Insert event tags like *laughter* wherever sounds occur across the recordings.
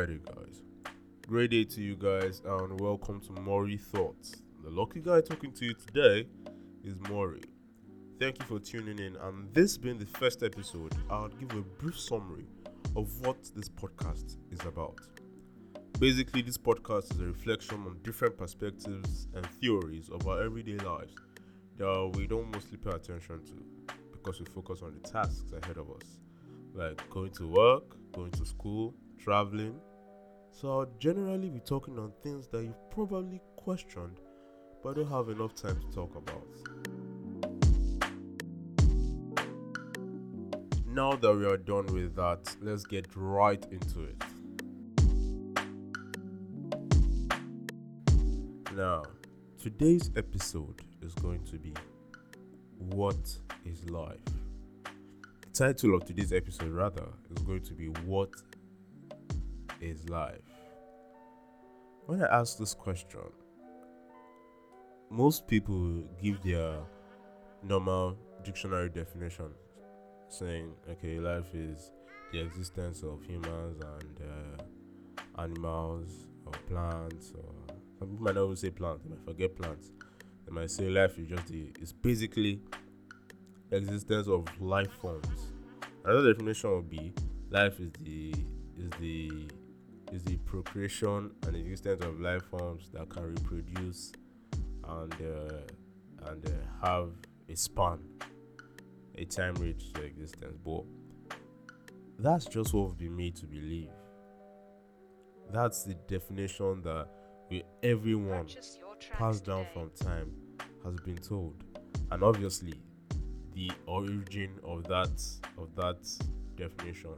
Friday, guys. Great day to you guys, and welcome to Mori Thoughts. The lucky guy talking to you today is Mori. Thank you for tuning in, and this being the first episode, I'll give a brief summary of what this podcast is about. Basically, this podcast is a reflection on different perspectives and theories of our everyday lives that we don't mostly pay attention to because we focus on the tasks ahead of us, like going to work, going to school, traveling. So I'll generally be talking on things that you've probably questioned but don't have enough time to talk about. Now that we are done with that, let's get right into it. Now, today's episode is going to be What is Life? The title of today's episode, rather, is going to be What is Life? When I ask this question, most people give their normal dictionary definition saying, okay, life is the existence of humans and uh, animals or plants or some people might not even say plants, they might forget plants. They might say life is just the it's basically existence of life forms. Another definition would be life is the is the is the procreation and existence of life forms that can reproduce and uh, and uh, have a span, a time reach to existence. But that's just what we've been made to believe. That's the definition that we, everyone passed down from time has been told, and obviously, the origin of that of that definition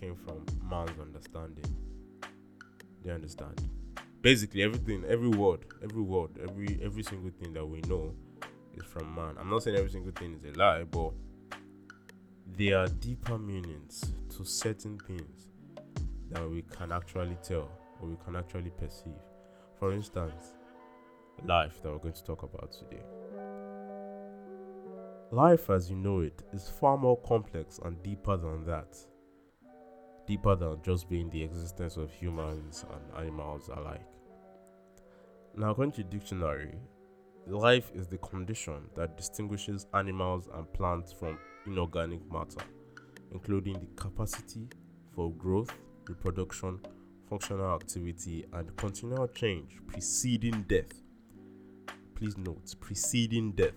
came from man's understanding. They understand. Basically, everything, every word, every word, every every single thing that we know is from man. I'm not saying every single thing is a lie, but there are deeper meanings to certain things that we can actually tell or we can actually perceive. For instance, life that we're going to talk about today. Life as you know it is far more complex and deeper than that. Deeper than just being the existence of humans and animals alike. Now, according to dictionary, life is the condition that distinguishes animals and plants from inorganic matter, including the capacity for growth, reproduction, functional activity, and continual change preceding death. Please note, preceding death.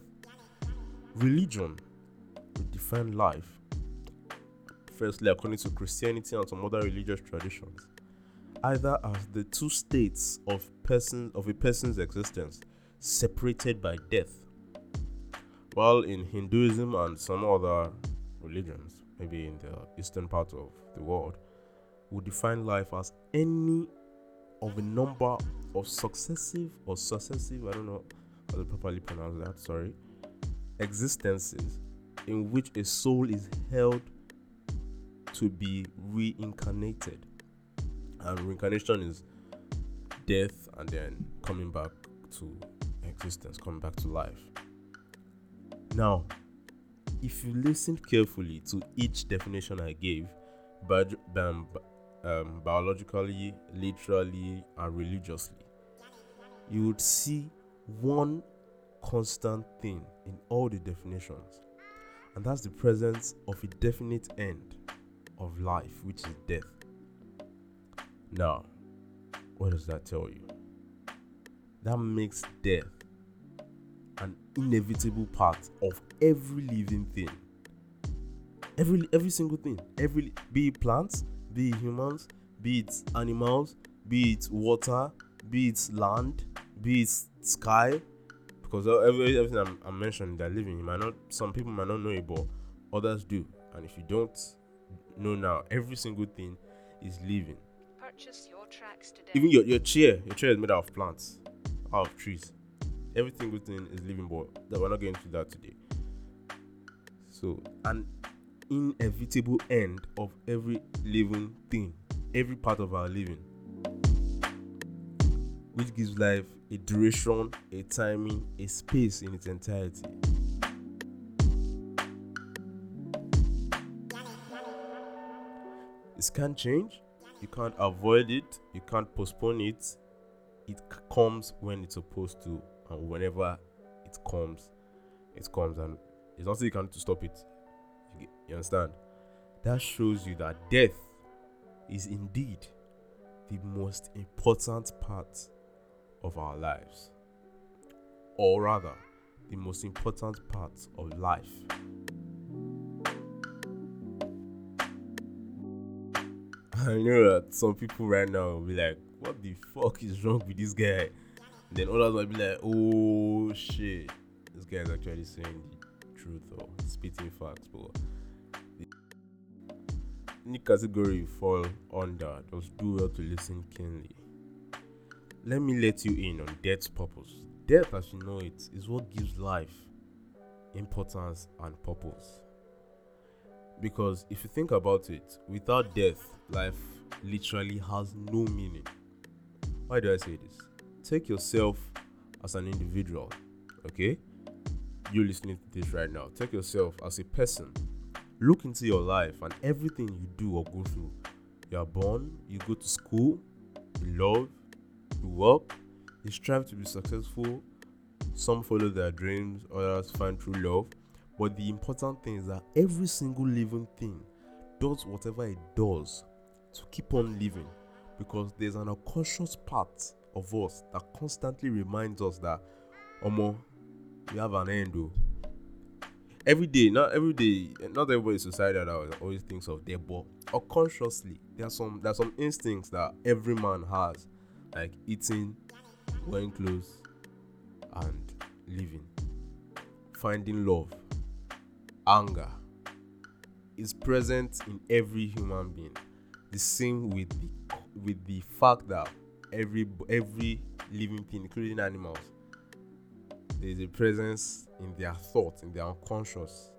Religion would define life, firstly, according to Christianity and some other religious traditions, either as the two states of person of a person's existence separated by death. While in Hinduism and some other religions, maybe in the eastern part of the world, would define life as any of a number of successive or successive, I don't know how to properly pronounce that, sorry, existences in which a soul is held to be reincarnated. And reincarnation is death and then coming back to existence, coming back to life. Now, if you listen carefully to each definition I gave, but um, um, biologically, literally, and religiously, you would see one constant thing in all the definitions, and that's the presence of a definite end of life, which is death. Now, what does that tell you? That makes death an inevitable part of every living thing. Every every single thing. Every be it plants, be it humans, be it animals, be it water, be it land, be it sky. Because every, everything I'm, I'm mentioning that living, you might not some people might not know it, but others do. And if you don't know now, every single thing is living. Purchase your tracks today. Even your, your chair, your chair is made out of plants, out of trees. Every single thing is living, but that we're not going to that today. So, an inevitable end of every living thing, every part of our living, which gives life a duration, a timing, a space in its entirety. This can't change, You can't avoid it. You can't postpone it. It c- comes when it's supposed to, and whenever it comes, it comes, and there's nothing you can to stop it. You, you understand? That shows you that death is indeed the most important part of our lives, or rather, the most important part of life. I know that some people right now will be like, what the fuck is wrong with this guy? then others might be like, oh shit, this guy is actually saying the truth or spitting facts. But any category you fall under, just do well to listen keenly. Let me let you in on death's purpose. Death, as you know it, is what gives life importance and purpose. Because if you think about it, without death, life literally has no meaning. Why do I say this? Take yourself as an individual, okay? you're listening to this right now. Take yourself as a person. Look into your life and everything you do or go through. You are born, you go to school, you love, you work, you strive to be successful. Some follow their dreams, others find true love. But the important thing is that every single living thing does whatever it does to keep on living because there's an unconscious part of us that constantly reminds us that, Omo, we have an end. Though. Every day, not every day, not everybody in society that always thinks of death, but unconsciously, there are some there are some instincts that every man has, like eating, wearing clothes, and living, finding love, anger is present in every human being. The same with the with the fact that every every living thing, including animals, there is a presence in their thoughts, in their unconscious,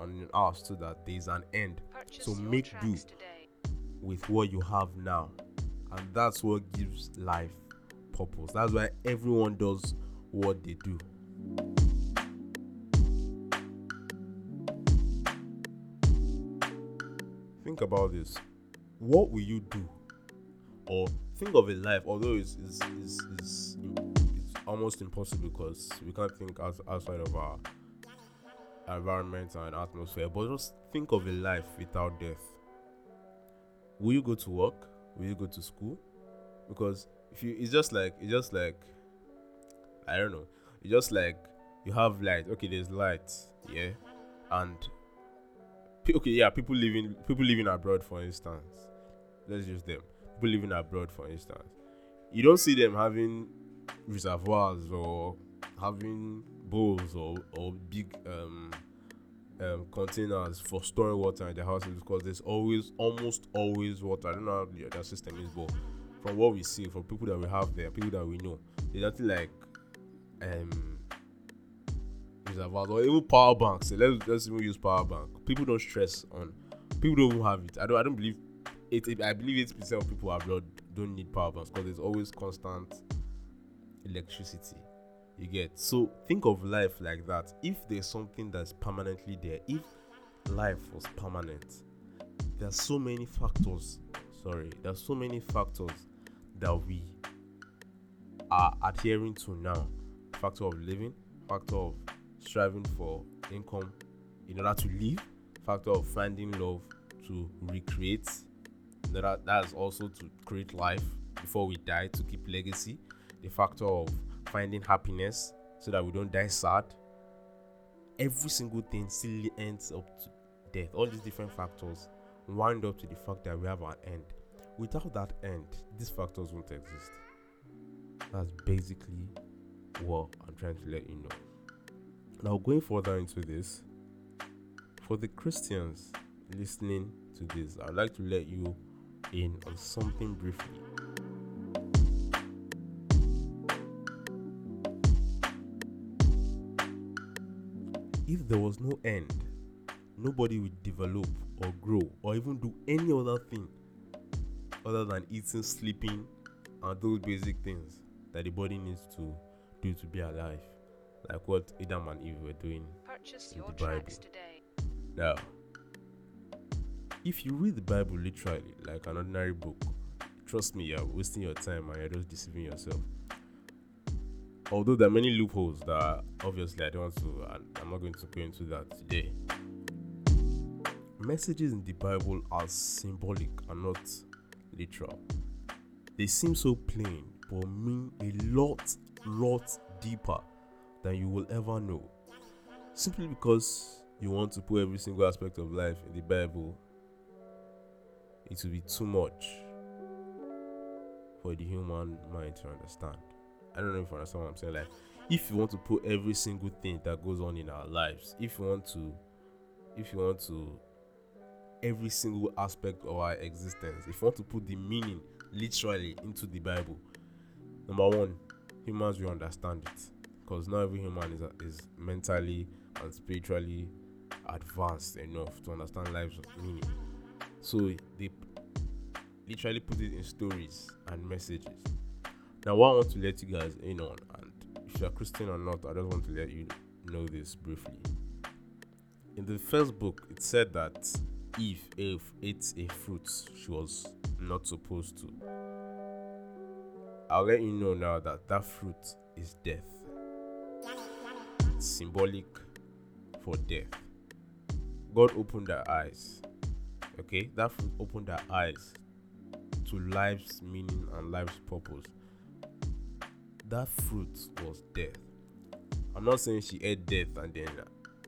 and in ours, so that there is an end Purchase So make do. today. with what you have now, and that's what gives life purpose. That's why everyone does what they do. Think about this. What will you do? Or think of a life, although it's, it's, it's, it's, it's almost impossible because we can't think out, outside of our environment and atmosphere, but just think of a life without death. Will you go to work? Will you go to school? Because if you, it's just like, it's just like, I don't know, it's just like you have light. Okay, there's light, yeah, and okay, yeah, people living, people living abroad, for instance. Let's use them. People living abroad, for instance. You don't see them having reservoirs or having bowls or or big um um, containers for storing water in their houses because there's always, almost always water. I don't know how the, their system is, but from what we see, from people that we have there, people that we know, there's nothing like um reservoirs or even power banks. Let's let's even use power bank. People don't stress on. People don't have it. I don't. I don't believe it I believe eighty percent of people abroad don't need power banks because there's always constant electricity you get so think of life like that if there's something that's permanently there if life was permanent there are so many factors sorry there are so many factors that we are adhering to now factor of living factor of striving for income in order to live factor of finding love to recreate that that's also to create life before we die to keep legacy the factor of finding happiness so that we don't die sad. Every single thing still ends up to death. All these different factors wind up to the fact that we have an end. Without that end, these factors won't exist. That's basically what I'm trying to let you know. Now, going further into this, for the Christians listening to this, I'd like to let you in on something briefly. if there was no end, nobody would develop or grow or even do any other thing other than eating, sleeping, and those basic things that the body needs to do to be alive. Like what Adam and Eve were doing. Purchase in your the Bible. tracks today. Now, if you read the Bible literally, like an ordinary book, trust me, you're wasting your time and you're just deceiving yourself. Although there are many loopholes that obviously I don't want to, I'm not going to go into that today. Messages in the Bible are symbolic and not literal. They seem so plain, but mean a lot, lot deeper than you will ever know. Simply because you want to put every single aspect of life in the Bible, it will be too much for the human mind to understand. I don't know if you understand what I'm saying. Like, if you want to put every single thing that goes on in our lives, if you want to, if you want to, every single aspect of our existence, if you want to put the meaning literally into the Bible, number one, humans will understand it because not every human is is mentally and spiritually advanced enough to understand life's meaning. So they literally put it in stories and messages. Now, what I want to let you guys in on, and if you're Christian or not, I just want to let you know this briefly. In the first book, it said that Eve, ate a fruit she was not supposed to. I'll let you know now that that fruit is death. Symbolic for death. God opened their eyes. Okay, that fruit opened their eyes to life's meaning and life's purpose. That fruit was death. I'm not saying she ate death and then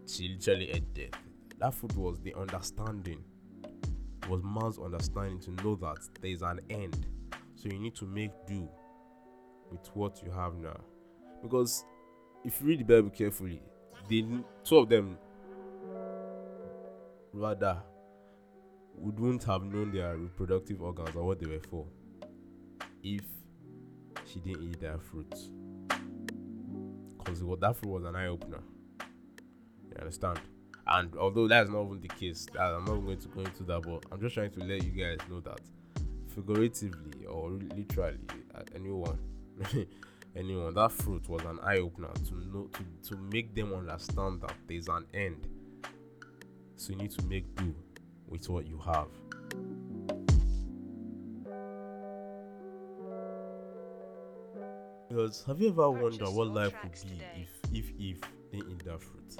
she literally ate death. That fruit was the understanding, was man's understanding to know that there is an end. So you need to make do with what you have now. Because if you read the Bible carefully, the two of them rather wouldn't have known their reproductive organs or what they were for if she didn't eat that fruit. Because that fruit was an eye opener. You understand? And although that's not even the case, I'm not going to go into that, but I'm just trying to let you guys know that figuratively or literally, uh, anyone, *laughs* anyone, that fruit was an eye opener to know to, to make them understand that there's an end so you need to make do with what you have. Because have you ever wondered what life would be today. if if if they in that fruit?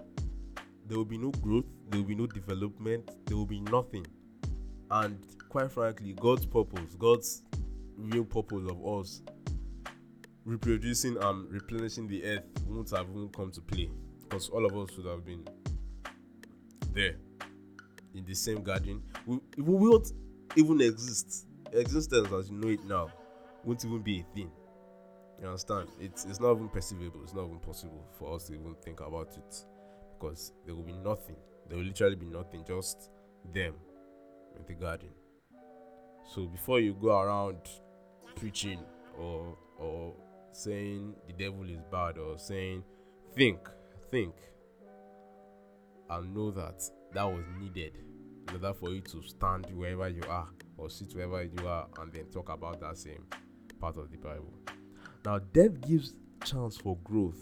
There will be no growth, there will be no development, there will be nothing. And quite frankly, God's purpose, God's real purpose of us reproducing and replenishing the earth won't have even come to play. Because all of us would have been there in the same garden. We, we won't even exist. Existence as you know it now won't even be a thing. You understand? It's it's not even perceivable. It's not even possible for us to even think about it because there will be nothing. There will literally be nothing just them in the garden. So before you go around preaching or or saying the devil is bad or saying think think and know that that was needed in order for you to stand wherever you are or sit wherever you are and then talk about that same part of the Bible. Now, death gives chance for growth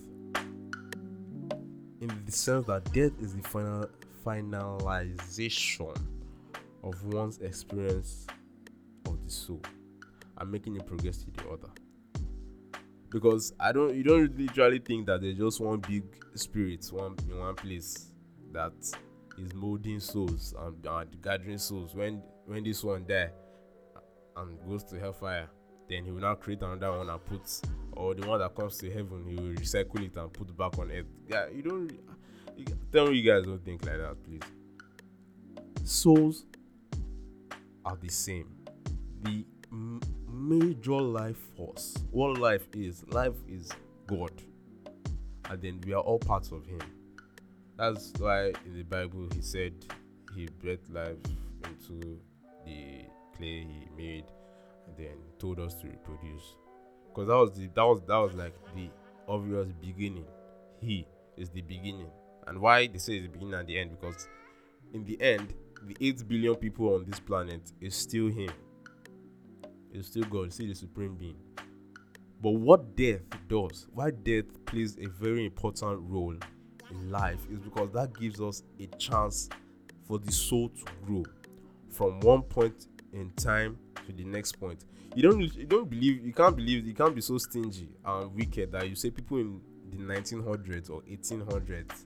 in the sense that death is the final finalization of one's experience of the soul and making it progress to the other. Because I don't, you don't literally think that there's just one big spirit, one in one place that is molding souls and, and gathering souls. When when this one die and goes to hellfire, then he will now create another one and put, or the one that comes to heaven, he will recycle it and put back on earth. Yeah, you don't. You, tell me you guys don't think like that, please. Souls are the same. The major life force, what life is, life is God, and then we are all parts of Him that's why in the Bible he said he breathed life into the clay he made and then told us to reproduce. Because that was the that was that was like the obvious beginning. He is the beginning. And why they say it's the beginning and the end? Because in the end, the eight billion people on this planet is still him. It's still God, still the supreme being. But what death does, why death plays a very important role in life is because that gives us a chance for the soul to grow from one point in time to the next point. You don't you don't believe you can't believe you can't be so stingy and wicked that you say people in the 1900s or 1800s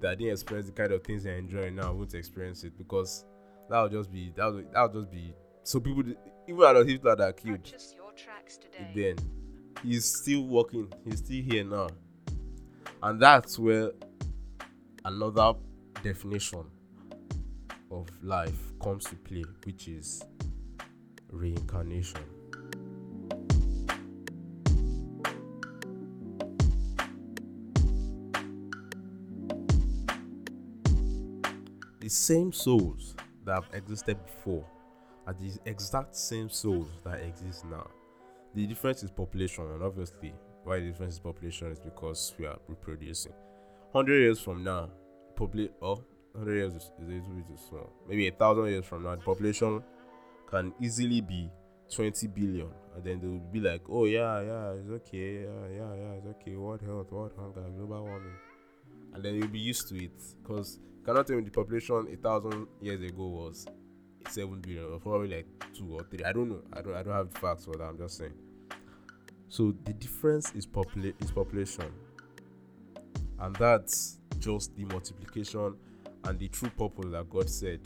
that didn't experience the kind of things they're enjoying now won't experience it because that would just be that would that would just be so people even Adolf Hitler that are killed then he's still working. He's still here now. And that's where another definition of life comes to play which is reincarnation. The same souls that have existed before are the exact same souls that exist now. The difference is population, and obviously, why the difference is population is because we are reproducing. 100 years from now, populate oh, 100 years is, is a little bit small. Maybe a thousand years from now, the population can easily be 20 billion, and then they will be like, oh, yeah, yeah, it's okay, yeah, yeah, yeah, it's okay, world health, world hunger, global warming, and then you'll be used to it because cannot tell me the population a thousand years ago was seven billion or probably like two or three. I don't know. I don't I don't have the facts for that. I'm just saying. So the difference is popula- is population. And that's just the multiplication and the true purpose that God said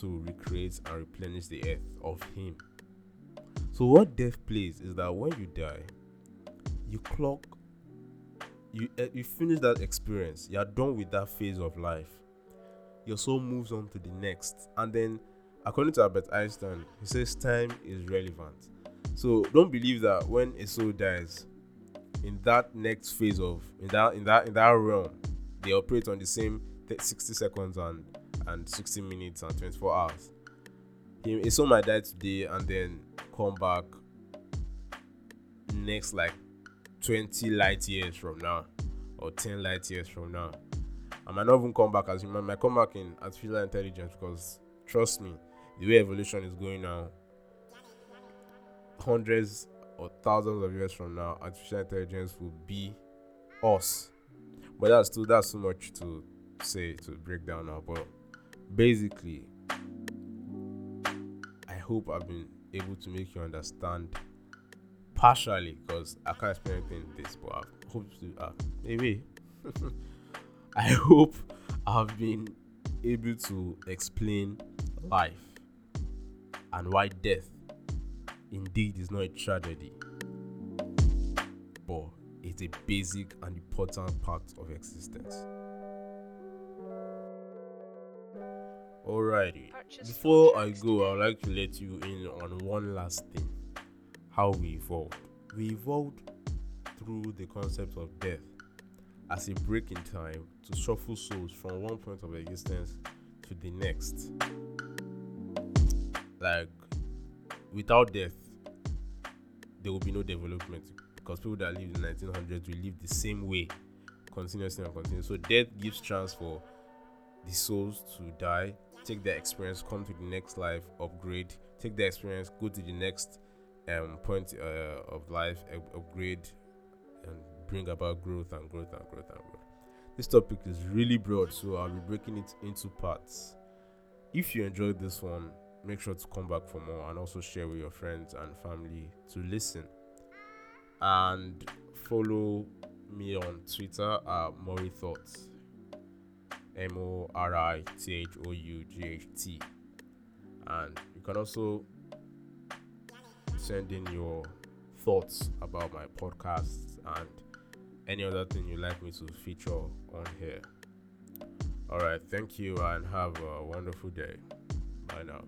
to recreate and replenish the earth of Him. So what death plays is that when you die, you clock you uh, you finish that experience you're done with that phase of life your soul moves on to the next. And then according to albert einstein he says time is relevant. So don't believe that when a soul dies in that next phase of in that in that in that realm they operate on the same 60 seconds and and 60 minutes and 24 hours. He, a soul might die today and then come back next like 20 light years from now or 10 light years from now. I might not even come back as human, I might come back in artificial intelligence because trust me, the way evolution is going now, hundreds or thousands of years from now, artificial intelligence will be us. But that's too that's too much to say to break down now. But basically, I hope I've been able to make you understand partially because I can't explain anything this, but I hope to uh, maybe *laughs* I hope I've been able to explain life and why death indeed is not a tragedy, but it's a basic and important part of existence. Alrighty, before I go, I would like to let you in on one last thing how we evolved. We evolved through the concept of death as a break in time to shuffle souls from one point of existence to the next. Like, without death, there will be no development because people that lived in the 1900s will live the same way continuously and continuously. So, death gives chance for the souls to die, take their experience, come to the next life, upgrade, take their experience, go to the next um, point uh, of life, upgrade, and bring about growth and growth and growth and growth. This topic is really broad, so I'll be breaking it into parts. If you enjoyed this one, make sure to come back for more and also share with your friends and family to listen. And follow me on Twitter at Mori Thoughts. M O R I T H O U G H T. And you can also send in your thoughts about my podcast and any other thing you'd like me to feature on here. All right, thank you and have a wonderful day. Bye now.